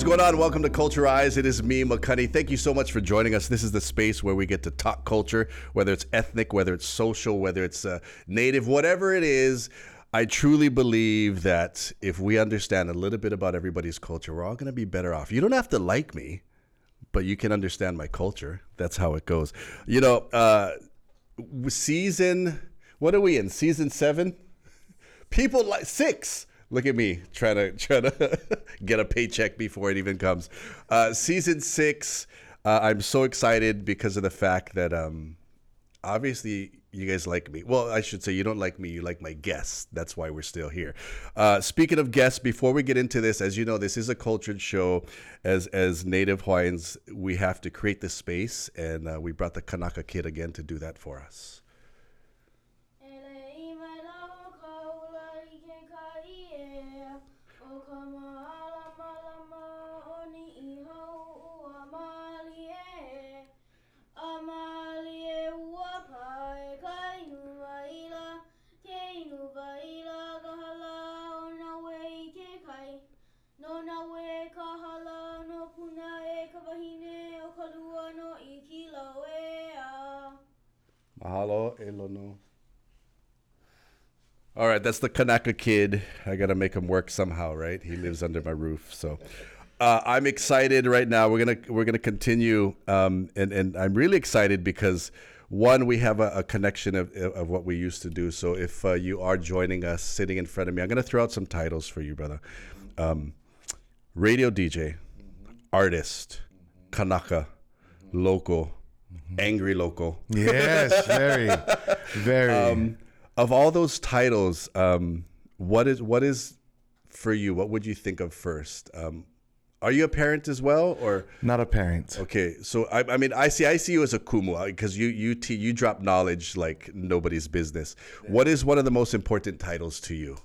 what's going on? Welcome to Culturize. It is me, Makani. Thank you so much for joining us. This is the space where we get to talk culture, whether it's ethnic, whether it's social, whether it's uh, native, whatever it is. I truly believe that if we understand a little bit about everybody's culture, we're all going to be better off. You don't have to like me, but you can understand my culture. That's how it goes. You know, uh, season, what are we in? Season seven? People like six. Look at me trying to try to get a paycheck before it even comes. Uh, season six. Uh, I'm so excited because of the fact that um, obviously you guys like me. Well, I should say you don't like me. You like my guests. That's why we're still here. Uh, speaking of guests, before we get into this, as you know, this is a cultured show. As as Native Hawaiians, we have to create the space, and uh, we brought the Kanaka Kid again to do that for us. Mahalo, Elono. All right, that's the Kanaka kid. I got to make him work somehow, right? He lives under my roof, so uh, I'm excited right now. We're gonna we're gonna continue, um, and and I'm really excited because one, we have a, a connection of, of what we used to do. So if uh, you are joining us, sitting in front of me, I'm gonna throw out some titles for you, brother. Um, radio DJ, artist, Kanaka, local, angry local. Yes, very, very. Um, of all those titles, um, what is what is for you? What would you think of first? Um, are you a parent as well, or Not a parent. okay? So I, I mean, I see I see you as a kumu because you you te- you drop knowledge like nobody's business. What is one of the most important titles to you?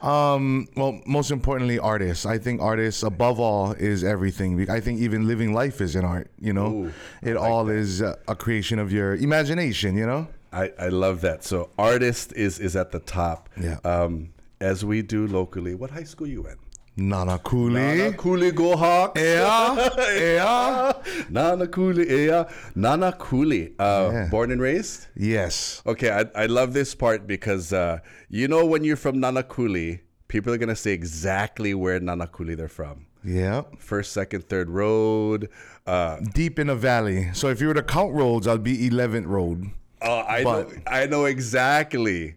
Um, well, most importantly, artists. I think artists, above all, is everything. I think even living life is an art. You know, Ooh, it like all that. is a, a creation of your imagination. You know. I, I love that. So artist is is at the top. Yeah. Um, as we do locally. What high school you in? Nanakuli. Nana Cooley Go Hawks. Yeah, yeah. Nanakuli, yeah. Nanakuli, uh, Yeah. born and raised. Yes. Okay, I, I love this part because uh, you know when you're from Nanakuli, people are gonna say exactly where Nanakuli they're from. Yeah. First, second, third road. Uh, Deep in a valley. So if you were to count roads, I'd be 11th road. oh, I know, I know exactly.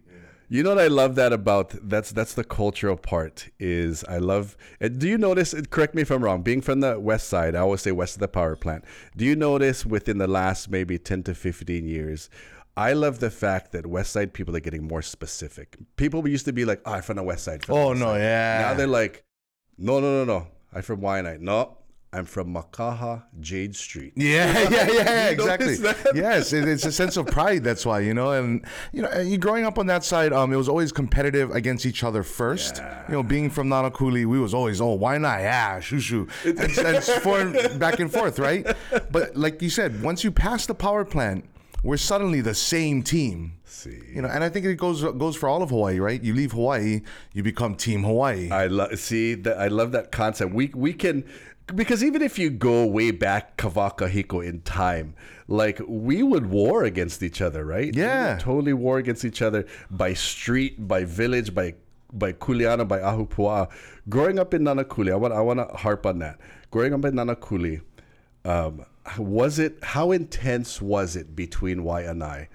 You know what I love that about that's that's the cultural part is I love. Do you notice? Correct me if I'm wrong. Being from the west side, I always say west of the power plant. Do you notice within the last maybe ten to fifteen years? I love the fact that West Side people are getting more specific. People used to be like, "Oh, I'm from the West Side." from Oh West no, Side." yeah. Now they're like, "No, no, no, no. I'm from Waianae. No, I'm from Makaha Jade Street." Yeah, yeah, yeah, exactly. Yes, it, it's a sense of pride. That's why you know, and you know, and you growing up on that side, um, it was always competitive against each other first. You know, being from Nanakuli, we was always, oh, why not? Yeah, shoo shoo, and, and back and forth, right? But like you said, once you pass the power plant, we're suddenly the same team. See. You know, and I think it goes goes for all of Hawaii, right? You leave Hawaii, you become Team Hawaii. I love see that. I love that concept. We we can because even if you go way back Kavaka Hiko in time, like we would war against each other, right? Yeah. totally war against each other by street, by village, by by Kuleana, by Ahupua. Growing up in Nanakuli, I want I want to harp on that. Growing up in Nanakuli, um, was it how intense was it between Waianae and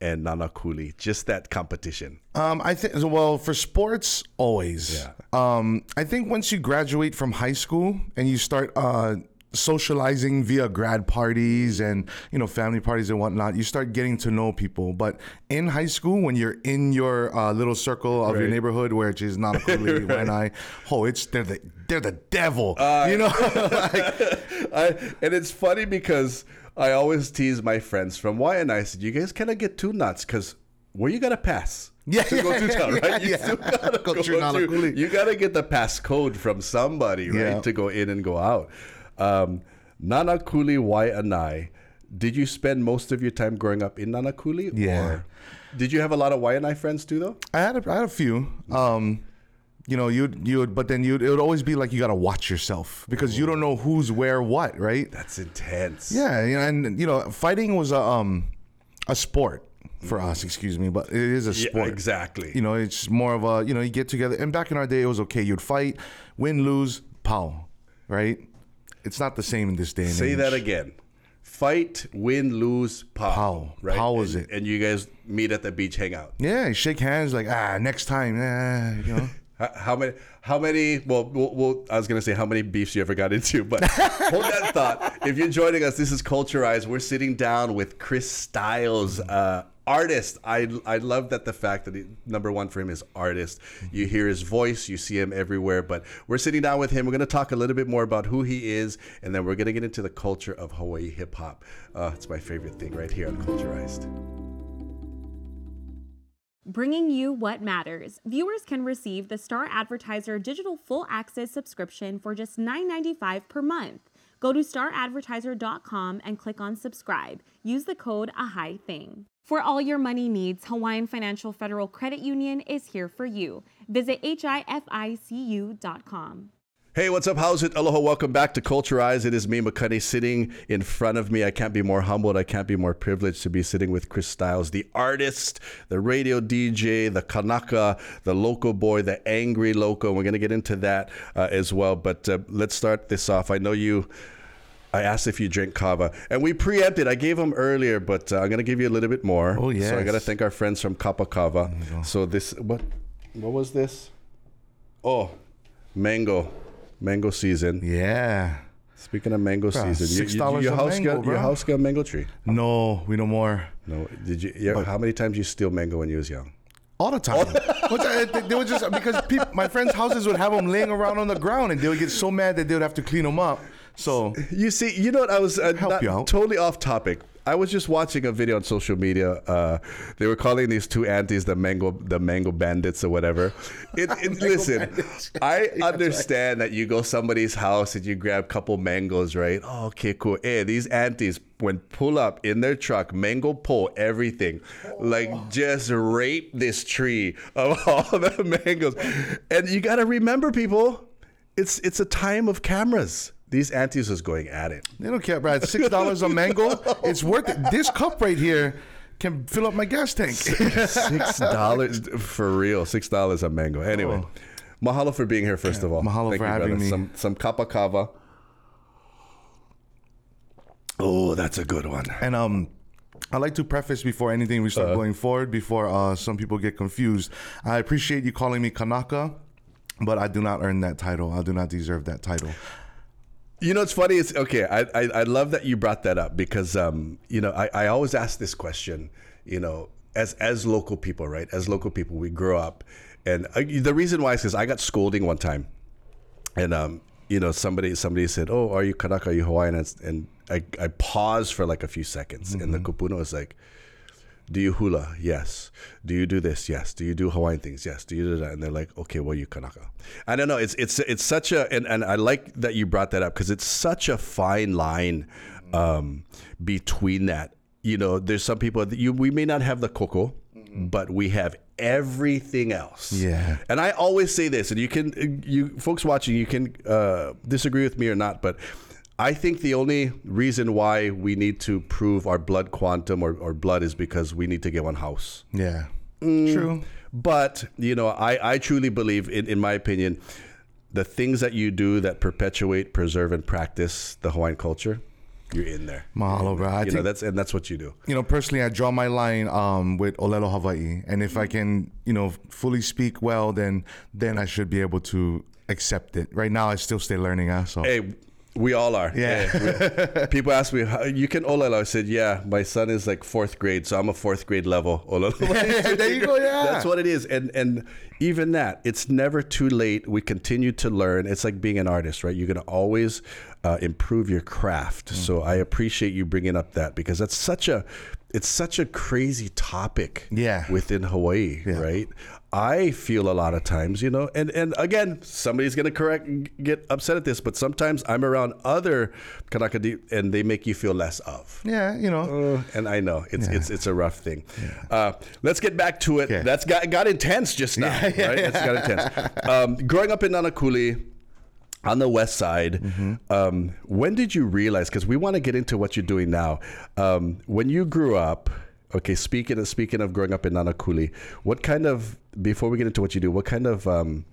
Nanakuli? Just that competition. Um, I think well for sports always. Yeah. Um, I think once you graduate from high school and you start uh, socializing via grad parties and you know family parties and whatnot, you start getting to know people. But in high school, when you're in your uh, little circle of your neighborhood, which is not a cool when I oh it's they're the they're the devil, Uh, you know. like, I, and it's funny because I always tease my friends from why, and I said, "You guys cannot get too nuts because where you gotta pass." Yeah, to go through town, right? You yeah. still gotta Go go through. You gotta get the pass code from somebody, right, Yeah. to go in and go out. Um, Nanakuli Waianae. Did you spend most of your time growing up in Nanakuli? Yeah. Or did you have a lot of Waianae friends too, though? I had a, I had a few. Um, you know, you'd you would, but then you'd it would always be like you got to watch yourself because you don't know who's where what, right? That's intense. Yeah, you know, and you know, fighting was a um a sport for us, excuse me, but it is a Yeah, sport. exactly. You know, it's more of a you know you get together. And back in our day, it was okay. You'd fight, win, lose, pow, right? It's not the same in this day and Say age. that again. Fight, win, lose, pow. Pow. Right? Pow is and, it. And you guys meet at the beach, hang out. Yeah, shake hands like ah, next time, eh, you know. How, many? How many? Well, well, well, I was gonna say how many beefs you ever got into, but hold that thought. If you're joining us, this is Culturized. We're sitting down with Chris Styles, uh, artist. I I love that the fact that he, number one for him is artist. You hear his voice, you see him everywhere. But we're sitting down with him. We're gonna talk a little bit more about who he is, and then we're gonna get into the culture of Hawaii hip hop. Uh, it's my favorite thing right here on Culturized. Bringing you what matters. Viewers can receive the Star Advertiser digital full access subscription for just $9.95 per month. Go to staradvertiser.com and click on subscribe. Use the code A High Thing. For all your money needs, Hawaiian Financial Federal Credit Union is here for you. Visit hificu.com. Hey, what's up? How's it? Aloha. Welcome back to Culturized. It is me, Makani, sitting in front of me. I can't be more humbled. I can't be more privileged to be sitting with Chris Styles, the artist, the radio DJ, the Kanaka, the local boy, the angry loco. We're going to get into that uh, as well. But uh, let's start this off. I know you. I asked if you drink kava, and we preempted. I gave them earlier, but uh, I'm going to give you a little bit more. Oh, yeah! So I got to thank our friends from Kappa Kava. So this, what, what was this? Oh, mango, mango season. Yeah. Speaking of mango Bruh, season, you- you- $6 your house mango, got your house got a mango tree. No, we no more. No, did you? Yeah, how many times you steal mango when you was young? All the time. They- they would just because peop my friends' houses would have them laying around on the ground, and they would get so mad that they would have to clean them up. So You see, you know what? I was uh, Help you out. totally off topic. I was just watching a video on social media. Uh, they were calling these two aunties the mango, the mango bandits or whatever. It, it, listen, I understand that you go somebody's house and you grab a couple mangoes, right? Oh, okay, cool. Hey, these aunties when pull up in their truck, mango pull everything, like just rape this tree of all the mangoes. And you got to remember, people, it's it's a time of cameras. These aunties is going at it. they don't care, Brad. Six dollars a mango, it's worth it. This cup right here can fill up my gas tank. Six dollars for real. Six dollars a mango. Anyway, mahalo for being here. First of all, mahalo for having me. Some some kapa kava. Oh, that's a good one. And um, I like to preface before anything we start going forward, before uh, some people get confused. I appreciate you calling me Kanaka, but I do not earn that title. I do not deserve that title. You know, it's funny. It's okay. I, I I love that you brought that up because um you know I, I always ask this question. You know, as as local people, right? As local people, we grow up, and uh, the reason why is because I got scolding one time, and um you know somebody somebody said, "Oh, are you Kanaka? Are you Hawaiian?" And, and I I paused for like a few seconds, and the kupuna was like. Do you hula? Yes. Do you do this? Yes. Do you do Hawaiian things? Yes. Do you do that? And they're like, okay, well, you Kanaka. I don't know. It's it's it's such a and, and I like that you brought that up because it's such a fine line um, between that. You know, there's some people that you we may not have the koko, but we have everything else. Yeah. And I always say this, and you can you folks watching, you can uh, disagree with me or not, but I think the only reason why we need to prove our blood quantum or, or blood is because we need to get one house. Yeah, Mm. true. But, you know, I, I truly believe, in, in my opinion, the things that you do that perpetuate, preserve, and practice the Hawaiian culture, you're in there. Mahalo, bro. I you know, think that's and that's what you do. you know, personally, I draw my line um, with Olelo Hawaii, and if I can, you know, fully speak well, then then I should be able to accept it. Right now, I still stay learning. Uh, so Hey, we all are. Yeah. Hey, we- people ask me, "How- you can olelo? I said, yeah, my son is like fourth grade, so I'm a fourth grade level olelo. there you go. Yeah, That's what it is. And and even that, it's never too late. We continue to learn. It's like being an artist, right? You're going to always uh, improve your craft. So I appreciate you bringing up that because that's such a it's such a crazy topic Yeah. within Hawaii, right? I feel a lot of times, you know, and, and again, somebody's gonna correct get upset at this, but sometimes I'm around other Kanakadi and they make you feel less of. Yeah, you know. Uh, and I know it's it's it's a rough thing. Uh, let's get back to it. Okay. That's got got intense just now, right? That's got intense. Um, growing up in Nanakuli. On the west side, Mm-hmm. um, when did you realize? Because we want to get into what you're doing now. Um, when you grew up, okay. Speaking of speaking of growing up in Nanakuli, what kind of before we get into what you do, what kind of um,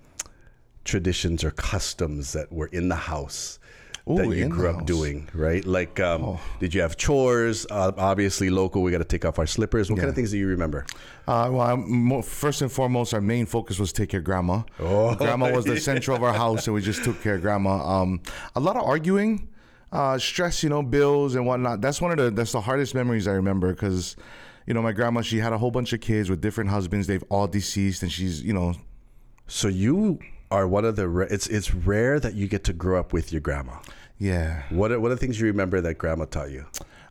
traditions or customs that were in the house that you grew up house. Oh. doing, right? Like, um, did you have chores? Uh, obviously, local. We got to take off our slippers. What kind of things do you remember? Uh, well, mo- first and foremost, our main focus was take care of grandma. Oh, grandma was the center of our house, and we just took care of grandma. Um, a lot of arguing, uh, stress, you know, bills and whatnot. That's one of the that's the hardest memories I remember because, you know, my grandma she had a whole bunch of kids with different husbands. They've all deceased, and she's you know, So you are one of the. Ra- it's it's rare that you get to grow up with your grandma. yeah. What are, what are the things you remember that grandma taught you?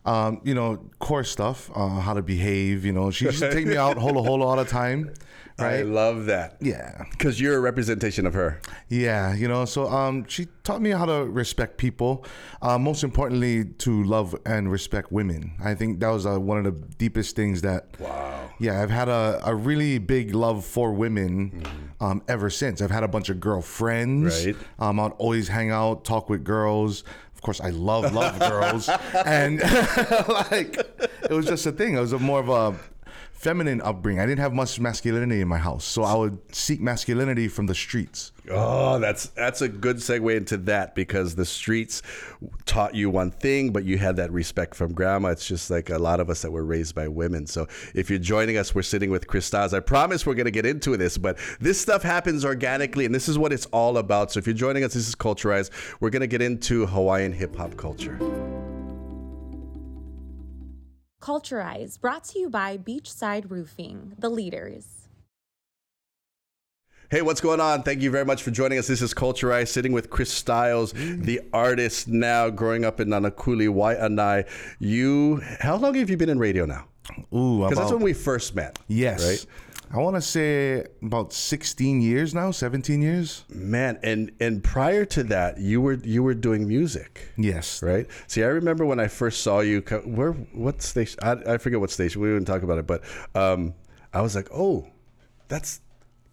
um, you know, core stuff, uh, how to behave. You know, she used to take me out holoholo all the time, I love that. Yeah, Because you're a representation of her. yeah. You know, so um, she taught me how to respect people. Uh, most importantly, to love and respect women. I think that was uh, one of the deepest things that. Wow. Yeah, I've had a, a really big love for women um, ever since. I've had a bunch of girlfriends. Right. Um, I'd always hang out, talk with girls. Of course, I love love girls, and like it was just a thing. It was a more of a feminine upbringing. I didn't have much masculinity in my house, so I would seek masculinity from the streets. Oh, that's that's a good segue into that because the streets taught you one thing, but you had that respect from grandma. It's just like a lot of us that were raised by women. So if you're joining us, we're sitting with Chris Styles. I promise we're going to get into this, but this stuff happens organically, and this is what it's all about. So if you're joining us, this is Culturized. We're going to get into Hawaiian hip hop culture. Culturize, brought to you by Beachside Roofing, the leaders. Hey, what's going on? Thank you very much for joining us. This is Culturized, sitting with Chris Styles, the artist now growing up in Nanakuli, Waianae. You, how long have you been in radio now? Ooh, Because that's when we first met. yes. Right? I want to say about 16 years now, 17 years. Man, and and prior to that, you were you were doing music, Yes. right? See, I remember when I first saw you. Where what station? I, I forget what station. We didn't talk about it, but um, I was like, oh, that's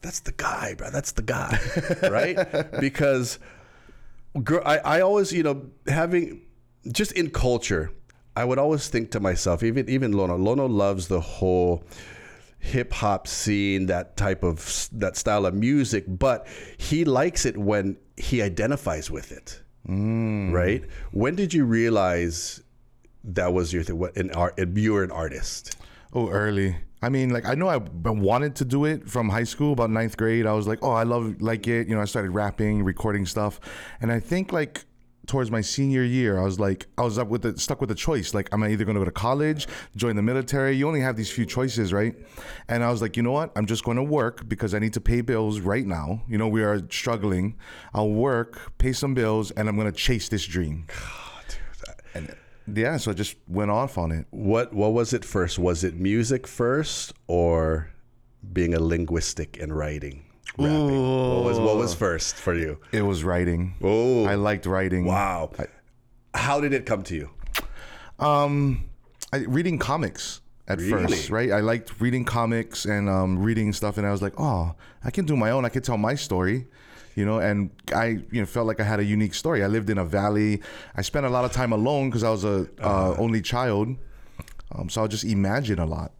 that's the guy, bro. That's the guy, right? Because girl, I I always you know having just in culture, I would always think to myself, even even Lono, Lono loves the whole hip hop scene, that type of that style of music, but he likes it when he identifies with it. Mm. Right? When did you realize that was your thing? What an art? You were an artist. Oh, early. I mean, like I know I wanted to do it from high school, about ninth grade. I was like, oh, I love like it. You know, I started rapping, recording stuff, and I think like towards my senior year, I was like, I was up with the stuck with the choice. Like, am I either going to go to college, join the military? You only have these few choices, right? And I was like, you know what? I'm just going to work because I need to pay bills right now. You know, we are struggling. I'll work, pay some bills, and I'm going to chase this dream. And yeah, so I just went off on it. What what was it first? Was it music first or being a linguistic and writing? Rapping? What was what was first for you? It was writing. Oh, I liked writing. wow. How did it come to you? Um, I, reading comics at Really? first, right? I liked reading comics and um, reading stuff, and I was like, oh, I can do my own. I can tell my story, you know. And I, you know, felt like I had a unique story. I lived in a valley. I spent a lot of time alone because I was a uh, only child. Um, so I'll just imagine a lot.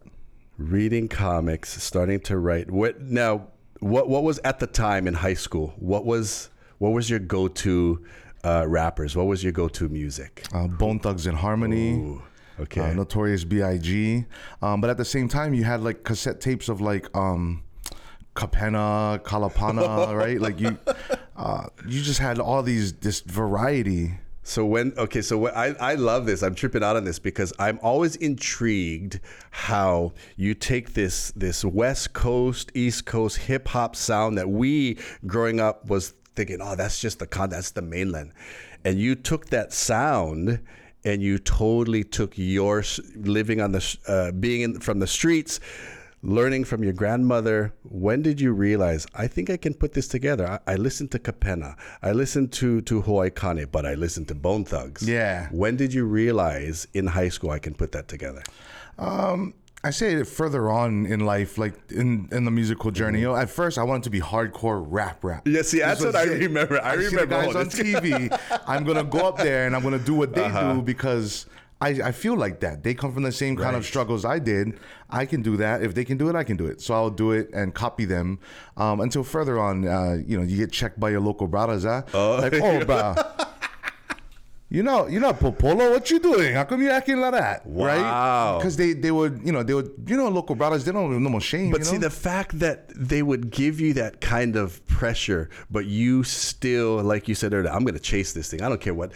Reading comics, starting to write. What now? What what was at the time in high school? What was what was your go to uh, rappers? What was your go to music? Uh, Bone Thugs-n-Harmony. Ooh, okay. uh, Notorious B.I.G. Um, but at the same time, you had like cassette tapes of like um, Kapena, Kalapana, right? Like you, uh, you just had all these this variety. So when okay, so what, I I love this. I'm tripping out on this because I'm always intrigued how you take this this West Coast East Coast hip hop sound that we growing up was thinking, oh, that's just the con, that's the mainland, and you took that sound and you totally took your living on the uh, being in, from the streets learning from your grandmother when did you realize i think i can put this together i, I listened to Kapena i listened to to hawaii kane but i listened to bone thugs Yeah. when did you realize in high school i can put that together I say it further on in life, like in, in the musical journey. You know, at first I wanted to be hardcore rap rap. Yeah, see, that's what I it. remember. I see remember guys on. TV. I'm gonna go up there and I'm gonna do what they Uh-huh. do because I, I feel like that. They come from the same kind of struggles I did. I can do that. If they can do it, I can do it. So I'll do it and copy them um, until further on. Uh, you know, you get checked by your local brothers. Huh? Like, oh, bruh. You know, you know, Popolo, what you doing? How come you acting like that? Wow. Right? Because they, they would, you know, they would, you know, local brothers, they don't have no more shame. But you see, know? the fact that they would give you that kind of pressure, but you still, like you said earlier, I'm going to chase this thing. I don't care what.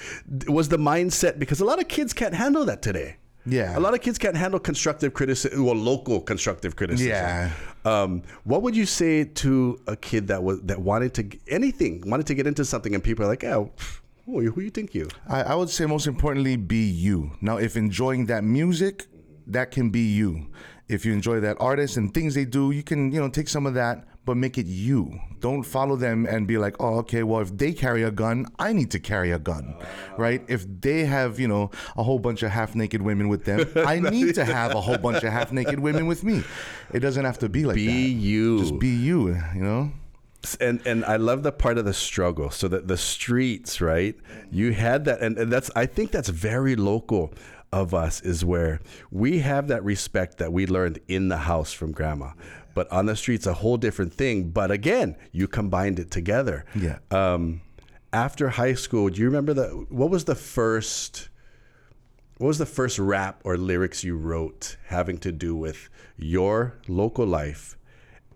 Was the mindset because a lot of kids can't handle that today. Yeah. A lot of kids can't handle constructive criticism, well, local constructive criticism. Yeah. Um, what would you say to a kid that was that wanted to anything, wanted to get into something, and people are like, "Oh, who who you think you?" I, I would say most importantly, be you. Now, if enjoying that music, that can be you. If you enjoy that artist and things they do, you can, you know, take some of that, but make it you. Don't follow them and be like, oh, okay, well, if they carry a gun, I need to carry a gun, right? If they have, you know, a whole bunch of half naked women with them, I need to have a whole bunch of half naked women with me. It doesn't have to be like Be that. you. Just be you, you know? And and I love the part of the struggle. So that the streets, right? You had that, and, and that's I think that's very local of us is where we have that respect that we learned in the house from grandma. But on the streets, a whole different thing. But again, you combined it together. Yeah. Um, after high school, do you remember the what was the first what was the first rap or lyrics you wrote having to do with your local life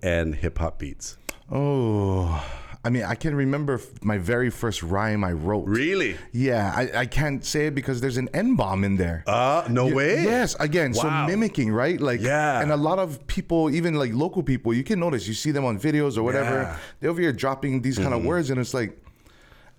and hip hop beats? Oh, I mean, I can remember f- my very first rhyme I wrote. Really? Yeah, I, I can't say it because there's an N bomb in there. Uh, no Y- way. Yes, again, Wow. so mimicking, right? Like, Yeah. And a lot of people, even like local people, you can notice, you see them on videos or whatever, Yeah. Mm-hmm. they're over here dropping these kind of words, and it's like,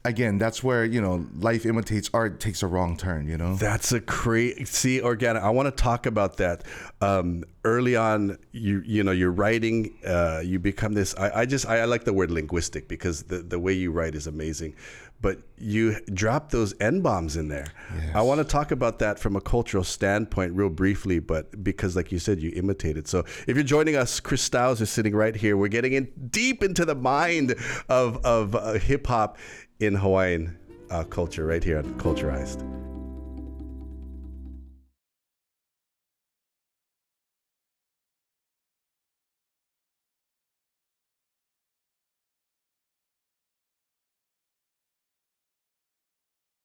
again, that's where, you know, life imitates art takes a wrong turn, you know? That's a crazy. See, organic. I want to talk about that. Um, early on, you you know, you're writing. Uh, you become this. I, I just I, I like the word linguistic because the the way you write is amazing. But you drop those n bombs in there. I want to talk about that from a cultural standpoint, real briefly. But because, like you said, you imitate it. So if you're joining us, Chris Styles is sitting right here. We're getting in deep into the mind of of uh, hip hop in Hawaiian uh, culture right here on Culturized.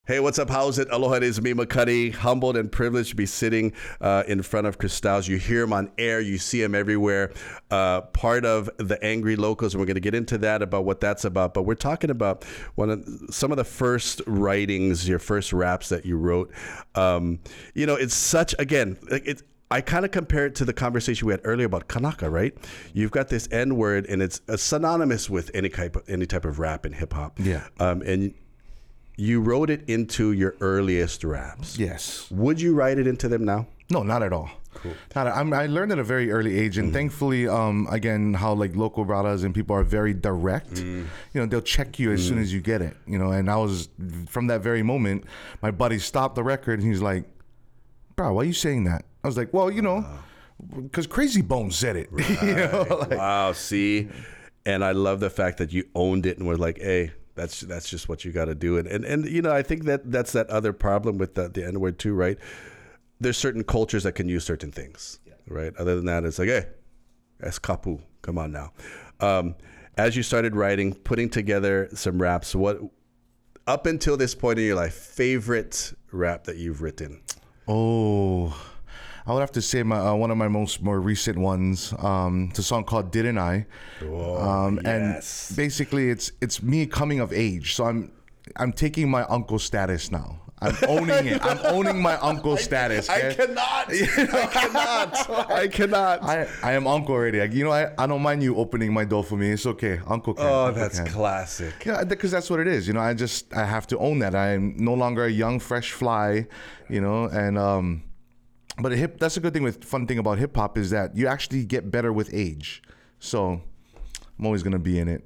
Hey, what's up? How's it? Aloha, it is me, Makani. Humbled and privileged to be sitting uh, in front of Chris You hear him on air, you see him everywhere. Uh, part of the Angry Locals, and we're going to get into that about what that's about. But we're talking about one of some of the first writings, your first raps that you wrote. Um, you know, it's such again, like, it's. I kind of compare it to the conversation we had earlier about Kanaka, right? You've got this N word, and it's uh, synonymous with any type of any type of rap and hip hop. Yeah. Um, and you wrote it into your earliest raps. Yes. Would you write it into them now? No, not at all. Cool. Not, I'm, I learned at a very early age, and mm-hmm. thankfully, um, again, how like local brothers and people are very direct. Mm. You know, they'll check you as mm. soon as you get it. You know, and I was from that very moment, my buddy stopped the record, and he's like, "Bro, why are you saying that?" I was like, "Well, you know, because Krayzie Bone said it." you know, like, wow, see, and I love the fact that you owned it and were like, "Hey, that's that's just what you got to do." And, and and you know, I think that that's that other problem with the, the N word too, right? There's certain cultures that can use certain things, right? Other than that, it's like, "Hey, kapu. Come on now." Um, as you started writing, putting together some raps, what up until this point in your life, favorite rap that you've written? Oh, I would have to say my uh, one of my most more recent ones. Um, it's a song called "Didn't I?" um, yes. and basically it's it's me coming of age. So I'm I'm taking my uncle status now. I'm owning it. I'm owning my uncle status. I okay? cannot. I cannot. I cannot. I, I am uncle already. Like, you know, I, I don't mind you opening my door for me. It's okay. Uncle can. oh, Uncle that's can. classic. Yeah, because that's what it is. You know, I just I have to own that. I'm no longer a young fresh fly, you know, and um but hip that's a good thing with fun thing about hip hop is that you actually get better with age. So I'm always going to be in it.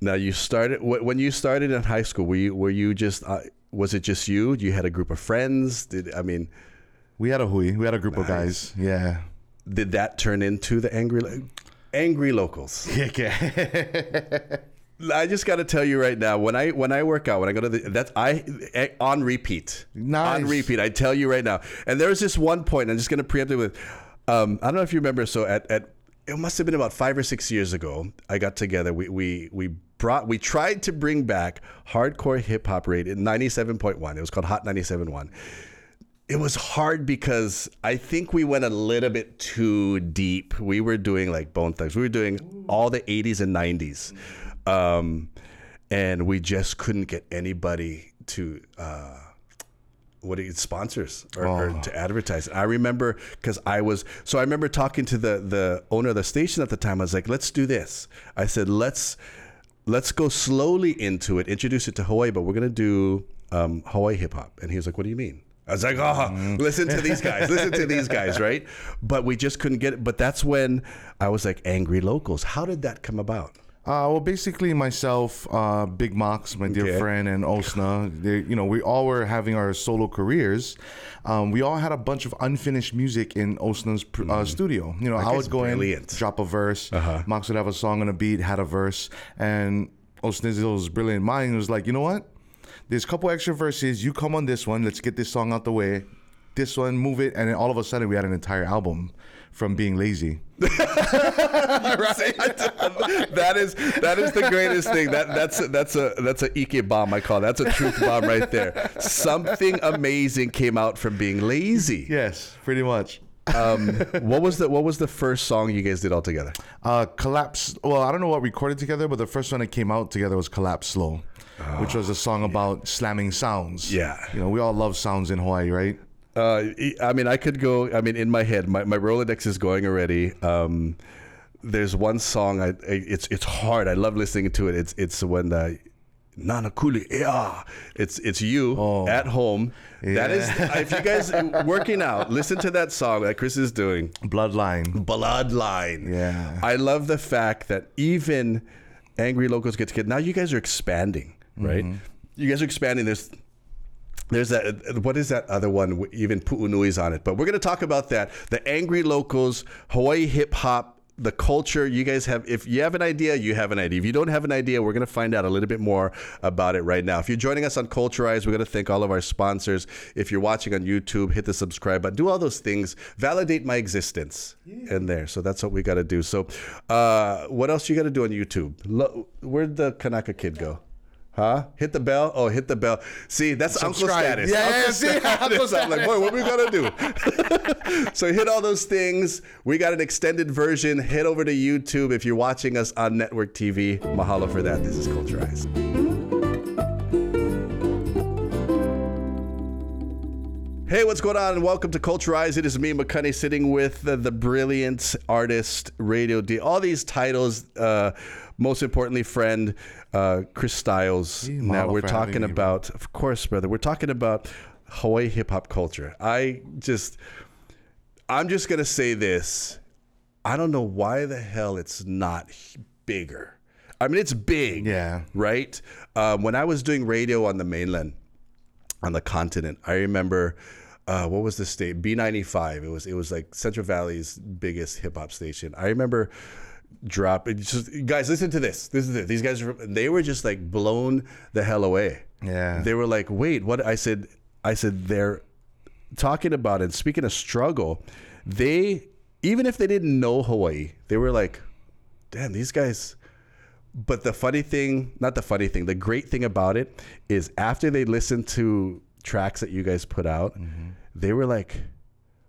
Now you started when you started in high school. Were you were you just uh, was it just you? You had a group of friends. Did I mean We had a hui. We had a group of guys. Yeah. did that turn into the angry angry locals? I just got to tell you right now when I when I work out when I go to the that's I eh, on repeat Nice. on repeat I tell you right now and there's this one point I'm just going to preempt it with um, I don't know if you remember so at, at it must have been about five or six years ago I got together we we we brought we tried to bring back hardcore hip hop radio 97.1 it was called Hot 97.1 it was hard because I think we went a little bit too deep. We were doing like Bone Thugs. We were doing all the 80s and 90s. Um, and we just couldn't get anybody to uh, what you, sponsors or, or to advertise. I remember because I was so I remember talking to the the owner of the station at the time. I was like, "Let's do this." I said, "Let's let's go slowly into it, introduce it to Hawaii, but we're gonna do um, Hawaii hip hop." And he was like, "What do you mean?" I was like, "Oh, listen to these guys, listen to these guys, right?" But we just couldn't get it. But that's when I was like, "Angry locals." How did that come about? Uh, well, basically myself, uh, Big Mox, my dear Okay. friend, and Osna, they, you know, we all were having our solo careers. Um, we all had a bunch of unfinished music in Osna's pr- uh, studio. You know, I would go brilliant. in, drop a verse. Mox would have a song and a beat, had a verse, and Osna's brilliant mind was like, you know what? There's a couple extra verses. You come on this one. Let's get this song out the way. This one, move it, and then all of a sudden we had an entire album from being lazy. that is that is the greatest thing. That that's that's a that's a Ike bomb. I call it. that's a truth bomb right there. Something amazing came out from being lazy. Yes, pretty much. Um, what was the what was the first song you guys did all together? Uh, collapse. Well, I don't know what recorded together, but the first one that came out together was "Collapse Slow," which was a song about slamming sounds. Yeah. you know, we all love sounds in Hawaii, right? Uh, I mean, I could go. I mean, in my head, my, my Rolodex is going already. Um, there's one song. I, I it's it's hard. I love listening to it. It's it's when the Nanakuli, yeah. It's it's you at home. That is if you guys working out, listen to that song that Chris is doing. Bloodline. Bloodline. Yeah. I love the fact that even angry locals get together. Now you guys are expanding, right? You guys are expanding. There's there's that what is that other one? Even Pu'unui's on it but we're going to talk about that. The angry locals hawaii hip hop the culture. You guys have if you have an idea you have an idea. If you don't have an idea we're going to find out a little bit more about it right now. If you're joining us on culturize we're going to thank all of our sponsors. If you're watching on youtube hit the subscribe button. Do all those things. Validate my existence in there. So that's what we got to do. So uh, what else you got to do on youtube? Lo- where'd the kanaka kid go Huh? Hit the bell? Oh, hit the bell. See, that's uncle Subscribe. status. Yeah, uncle yeah, see, status. uncle I'm like, boy, what we gonna do? so hit all those things. We got an extended version. Head over to YouTube if you're watching us on network TV. Mahalo for that. This is Culturized. Hey, what's going on? And welcome to Culturize. It is me, Makani, sitting with the, the brilliant artist, radio D. All these titles. Uh, most importantly, friend uh, Chris Styles. Hey, now we're talking me, about, of course, brother. We're talking about Hawaii hip hop culture. I just, I'm just gonna say this. I don't know why the hell it's not bigger. I mean, it's big. Yeah. Right. Um, when I was doing radio on the mainland on the continent. I remember uh, what was the state? B ninety five. It was it was like Central Valley's biggest hip hop station. I remember drop it just guys listen to this this is it these guys they were just like blown the hell away Yeah. they were like wait what i said i said they're talking about it speaking of struggle they even if they didn't know hawaii they were like damn these guys but the funny thing, not the funny thing, the great thing about it is after they listened to tracks that you guys put out, mm-hmm. they were like,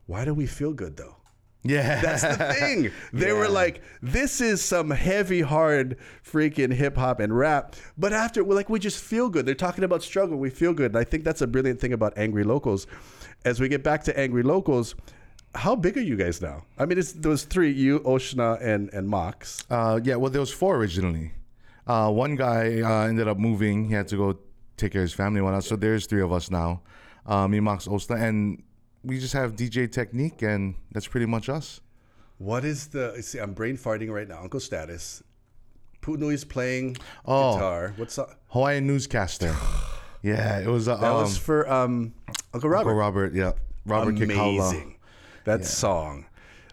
why do we feel good though? Yeah. That's the thing. They were like, this is some heavy, hard freaking hip hop and rap. But after, we're like, we just feel good. They're talking about struggle. We feel good. And I think that's a brilliant thing about Angry Locals. As we get back to Angry Locals, how big are you guys now? I mean, it's those three you, Oshna, and, and Mox. Uh, yeah, well, there was four originally. Uh, one guy uh, ended up moving. He had to go take care of his family and whatnot. So there's three of us now. Uh, me, Mox, Osta, and we just have DJ Technique, and that's pretty much us. What is the, see, I'm brain farting right now. Uncle Status. Punui's playing Oh. guitar. What's up? Hawaiian newscaster. yeah, it was. Uh, That um, was for um, Uncle Robert. Uncle Robert. Yeah, Robert Kikaula. That song,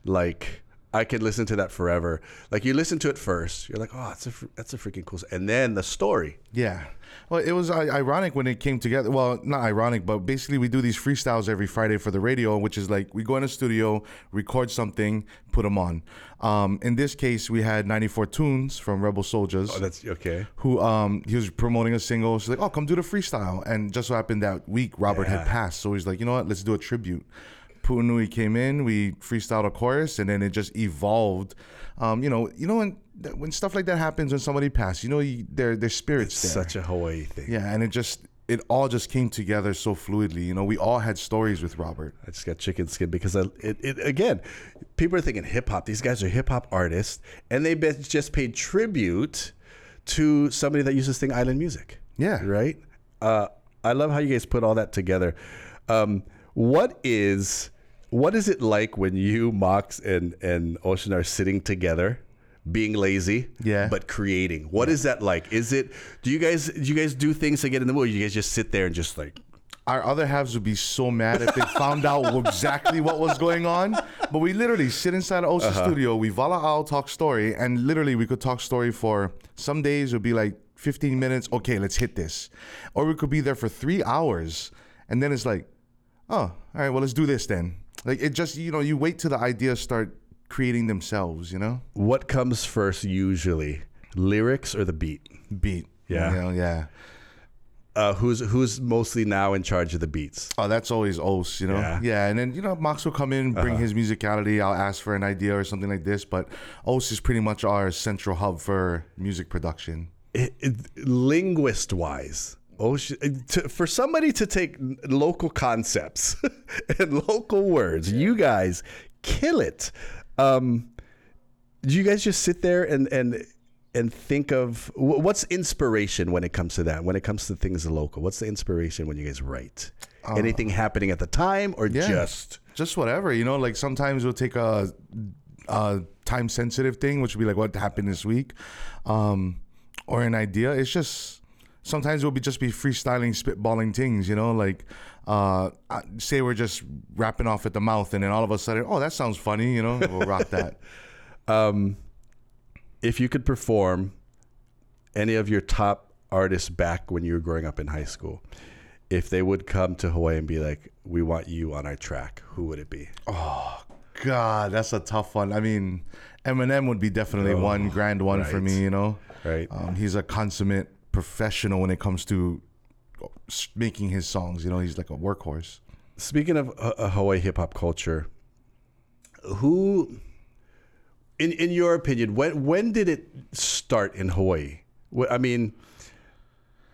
like I could listen to that forever. Like you listen to it first, you're like, oh, that's a that's a freaking cool. s-" And then the story. Yeah. Well, it was ironic when it came together. Well, not ironic, but basically we do these freestyles every Friday for the radio, which is like we go in a studio, record something, put them on. Um, in this case, we had 94 tunes from Rebel Souljahz. Oh, that's okay. who um he was promoting a single. She's like, "Oh, come do the freestyle." And just so happened that week Robert Yeah. had passed, so he's like, "You know what? Let's do a tribute." Pu'unui came in, we freestyled a chorus, and then it just evolved. Um, you know, you know when when stuff like that happens when somebody passed, you know, you, their their spirits there. Such a Hawaii thing. yeah, and it just it all just came together so fluidly. You know, we all had stories with Robert. I just got chicken skin because I, it, it again, people are thinking hip hop. These guys are hip hop artists, and they just paid tribute to somebody that uses thing island music. Yeah. right. Uh, I love how you guys put all that together. Um, what is what is it like when you Mox and and Ocean are sitting together? Being lazy, Yeah. but creating. What is that like? Is it? Do you guys do you guys do things to get in the mood? You guys just sit there and just like Our other halves would be so mad if they found out exactly what was going on. But we literally sit inside of Osa Uh-huh. studio, we vala out talk story, and literally we could talk story for some days it would be like 15 minutes. Okay, let's hit this. Or we could be there for three hours, and then it's like, oh, all right, well let's do this then. Like it just you know you wait till the ideas start creating themselves. You know, What comes first usually? Lyrics or the beat? beat. Yeah. you know, yeah. Uh, who's who's mostly now in charge of the beats? Oh, that's always Os, you know? Yeah. Yeah. and then, you know, Mox will come in, bring his musicality. I'll ask for an idea or something like this. But Os is pretty much our central hub for music production. It, it, linguist wise, Ocean, to, for somebody to take local concepts and local words, you guys kill it. Um, do you guys just sit there and and and think of what's inspiration when it comes to that? When it comes to things local, what's the inspiration when you guys write? Anything happening at the time, or Yeah. just Just whatever, you know? Like sometimes we'll take a, a time sensitive thing, which would be like what happened this week, um, or an idea. It's just. Sometimes we'll be just be freestyling, spitballing things, you know, like uh, say we're just rapping off at the mouth, and then all of a sudden, oh, that sounds funny, you know, we'll rock that. um, if you could perform any of your top artists back when you were growing up in high school, if they would come to Hawaii and be like, "We want you on our track," who would it be? Oh God, that's a tough one. I mean, Eminem would be definitely one grand one for me. You know, Right. um, he's a consummate professional when it comes to making his songs. You know, he's like a workhorse. Speaking of uh, Hawaii hip hop culture, who, in in your opinion, when when did it start in Hawaii? I mean,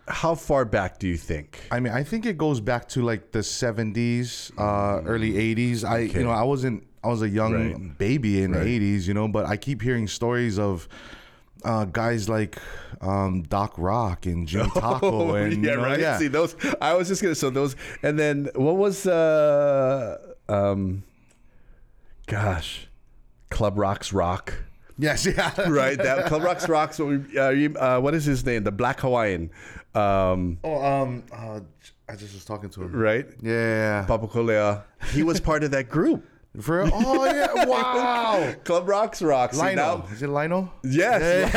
how far back do you think? I mean, I think it goes back to like the '70s, uh, early '80s. I, you know, I wasn't. I was a young Right. baby in Right. the '80s. You know, but I keep hearing stories of. Uh, guys like um, Doc Rock and Jimmy Taco and yeah, you know, right. yeah. See those. I was just gonna. So those, and then what was uh um, gosh, Club Rocks Rock. yes, yeah, Right, that Club Rocks Rocks. What, we, uh, you, uh, what is his name? The Black Hawaiian. Um, Oh, um, uh, I just was talking to him. right, Yeah, yeah, yeah. Papa Kolea. He was part of that group. For real? oh yeah, wow. Club Rocks Rocks. See, now- is it Lino? Yes.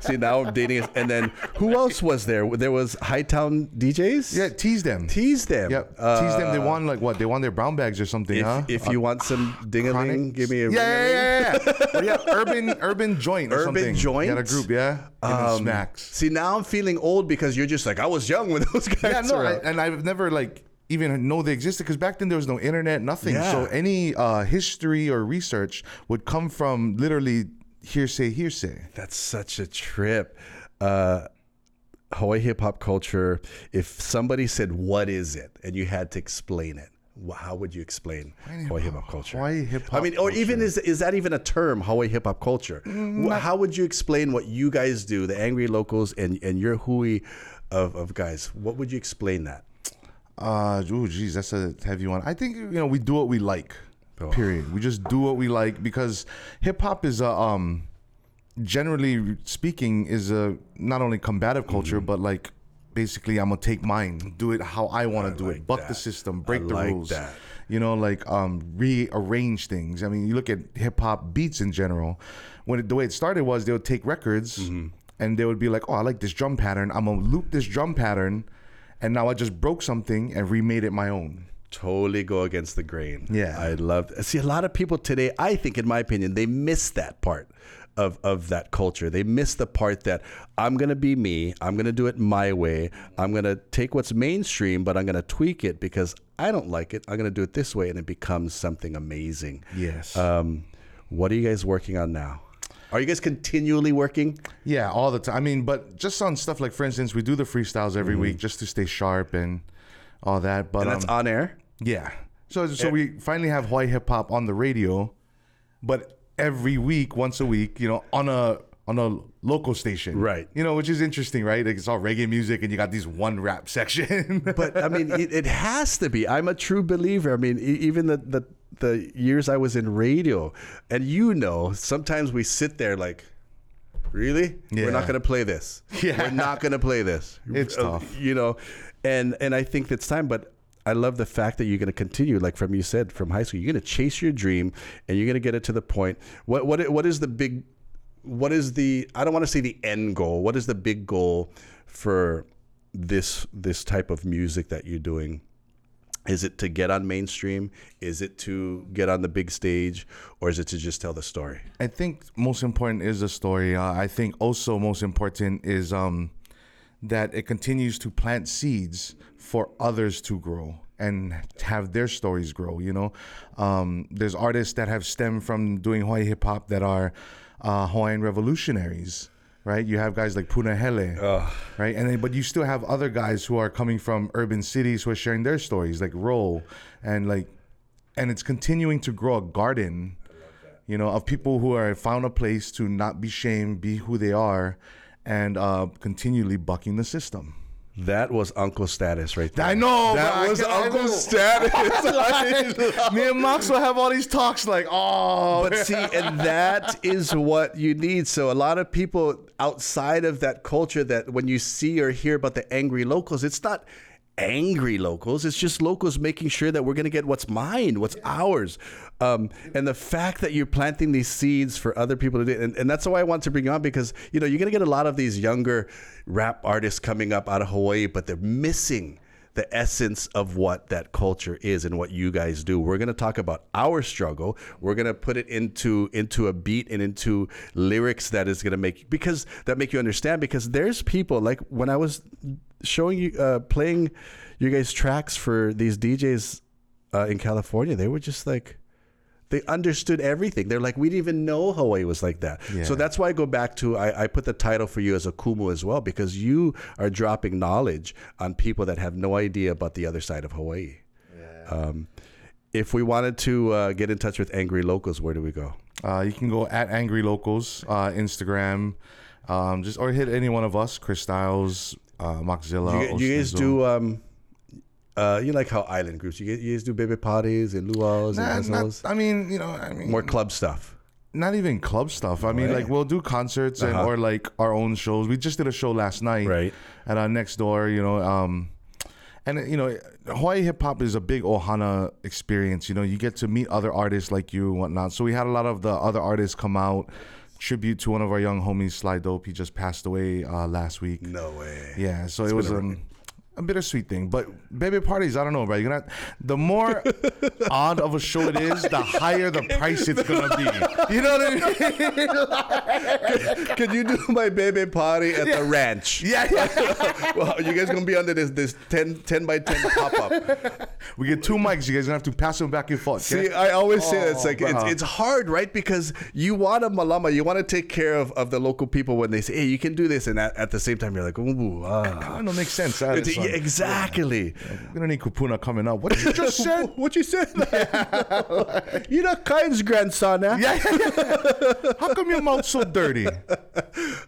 See now I'm dating it. And then who else was there? There was Hightown DJs. Yeah, tease them. Tease them. Yep, Uh, tease them. They won like what? They won their brown bags or something, If, huh? if you want some ding a ling, give me a yeah, yeah, yeah, yeah. Yeah, urban urban joint. Or Urban something. Joint? Yeah, a group. Yeah, Um, Smacks. See, now I'm feeling old because you're just like I was young when those guys Yeah, no, were I, and I've never like even know they existed because back then there was no internet, nothing. Yeah. So any uh, history or research would come from literally hearsay, hearsay. That's such a trip. Uh, Hawaii hip hop culture. If somebody said, "What is it?" and you had to explain it, how would you explain Hawaii hip hop culture? Hawaii hip-hop I mean, or even is is that even a term? Hawaii hip hop culture. Mm, Wh- how would you explain what you guys do, the Angry Locals, and and your Hui of of guys? What would you explain that? Uh, oh, geez, that's a heavy one. I think you know we do what we like. Oh. Period. We just do what we like because hip hop is a um, generally speaking, is a not only combative culture Mm-hmm. but like basically I'm gonna take mine, do it how I want to do like it, buck that. the system, break I the like rules. that. You know, like um, rearrange things. I mean, you look at hip hop beats in general. When it, the way it started was they would take records Mm-hmm. and they would be like, "Oh, I like this drum pattern. I'm gonna loop this drum pattern." And now I just broke something and remade it my own. totally go against the grain. Yeah. I love. See, a lot of people today, I think, in my opinion, they miss that part of of that culture. They miss the part that I'm gonna be me. I'm gonna do it my way. I'm gonna take what's mainstream, but I'm gonna tweak it because I don't like it. I'm gonna do it this way, and it becomes something amazing. Yes. Um, what are you guys working on now? Are you guys continually working? Yeah, all the time. I mean, but just on stuff like, for instance, we do the freestyles every week just to stay sharp and all that. But Mm-hmm. And that's um, on air. yeah, so so we finally have Hawaii hip hop on the radio, but every week, once a week, you know, on a on a local station, Right. You know, which is interesting, right? Like it's all reggae music, and you got these one rap section. but I mean, it, it has to be. I'm a true believer. I mean, even the, the the years I was in radio, and you know, sometimes we sit there like, really, we're not going to play this. Yeah. we're not going to play this. It's Uh, tough. you know, and and I think it's time, but. I love the fact that you're going to continue, like from you said, from high school. You're going to chase your dream, and you're going to get it to the point. What what what is the big what is the I don't want to say the end goal. What is the big goal for this this type of music that you're doing? Is it to get on mainstream? Is it to get on the big stage, or is it to just tell the story? I think most important is the story. Uh, I think also most important is um, that it continues to plant seeds for others to grow and have their stories grow. You know, um, there's artists that have stemmed from doing Hawaii hip hop that are uh, Hawaiian revolutionaries. Right, you have guys like Punahele, right, and then but you still have other guys who are coming from urban cities who are sharing their stories, like Ro, and like, and it's continuing to grow a garden you know, of people who are found a place to not be shamed, be who they are, and uh, continually bucking the system. That was Uncle Status right there. I know, that was Uncle know. Status. Me and Max will have all these talks like, oh, but see, and that is what you need. So a lot of people outside of that culture that when you see or hear about the angry locals, it's not angry locals. It's just locals making sure that we're going to get what's mine, what's ours. Um, and the fact that you're planting these seeds for other people to do, and, and that's why I want to bring you on because you know you're going to get a lot of these younger rap artists coming up out of Hawaii, but they're missing the essence of what that culture is and what you guys do. We're going to talk about our struggle. We're going to put it into into a beat and into lyrics that is going to make because that make you understand because there's people like when I was showing you uh, playing you guys tracks for these DJs uh, in California, they were just like they understood everything. They're like, we didn't even know Hawaii was like that. Yeah. So that's why I go back to I, I put the title for you as a Kumu as well because you are dropping knowledge on people that have no idea about the other side of Hawaii. Um, if we wanted to uh, get in touch with Angry Locals, where do we go? Uh, you can go at Angry Locals, uh, Instagram, um, just or hit any one of us, Chris Styles, uh, Moxzilla. you, you guys do. Um, uh, you like how island groups? You you guys do baby parties and luau's Nah, and not. I mean, you know, I mean, More club stuff. not even club stuff. I mean, Right. like we'll do concerts and Uh-huh. or like our own shows. We just did a show last night, Right. At our next door, you know, um, and you know, Hawaii hip hop is a big Ohana experience. You know, you get to meet other artists like you and whatnot. So we had a lot of the other artists come out, tribute to one of our young homies, Sly Dope. He just passed away uh, last week. No way. Yeah, so it was a- um, a bittersweet thing. But baby parties, I don't know, bro. You're gonna the more odd of a show it is, the higher the price it's gonna be. You know what I mean? Could you do my baby party at the ranch? yeah, yeah. well, you guys gonna be under this this 10, 10 by ten pop up. We get two mics. You guys gonna have to pass them back and forth. See, Okay? I always say that it's Oh, like it's, it's hard, right? Because you want a malama, you want to take care of, of the local people when they say, "Hey, you can do this," and at, at the same time, you're like, "Ooh, ah." I don't make sense. That Yeah, exactly." We don't need Kupuna coming up. What did you just said? What you said? You're not Kain's grandson, eh? yeah. How come your mouth so dirty?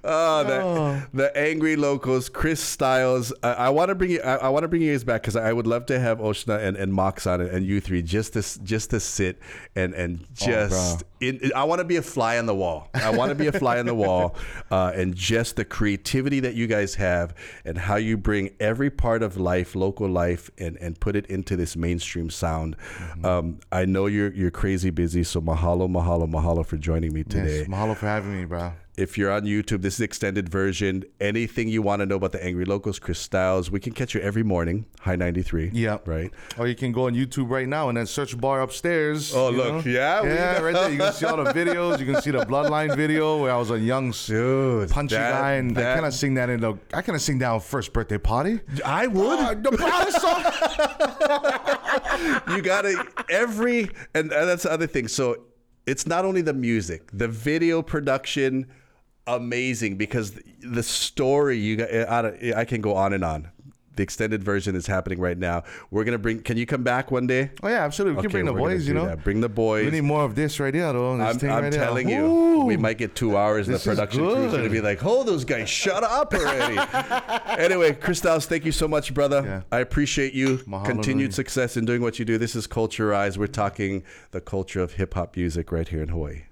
Oh, the, the angry locals, Chris Styles. I, I want to bring you. I, I want to bring you guys back because I would love to have Oshna and, and Mox on it and you three just to just to sit and and just. Oh, in, I want to be a fly on the wall. I want to be a fly on the wall, uh, and just the creativity that you guys have and how you bring every part of life, local life, and and put it into this mainstream sound. Um, I know you're you're crazy busy, so mahalo, mahalo, mahalo for joining me today Yes, mahalo for having me, bro. If you're on YouTube, this is the extended version. Anything you want to know about the Angry Locals, Chris Styles, we can catch you every morning, High 93. Yeah. Right? Or you can go on YouTube right now and then search bar upstairs. Oh, look, know? yeah, yeah, right there. You can see all the videos. You can see the Bloodline video where I was a young, Dude, punchy that- guy, and I that- cannot sing that in the. I cannot sing down first birthday party. I would. Uh, the party song. you got to, every, and, and that's the other thing. So it's not only the music, the video production, amazing because the, story, you got, eh, I, don't- eh, I can go on and on. The extended version is happening right now. We're to bring, can you come back one day? Oh yeah, absolutely. We can bring the boys. You know, that. Bring the boys. we need more of this right here, though. This I'm, thing I'm right here. telling you, Ooh. we might get two hours. and The production crew's good. gonna be like, "Oh, those guys, shut up already." anyway, Chris Styles, thank you so much, brother. Yeah. I appreciate you. Mahalo, Continued success in doing what you do. This is Culture Eyes. We're talking the culture of hip hop music right here in Hawaii.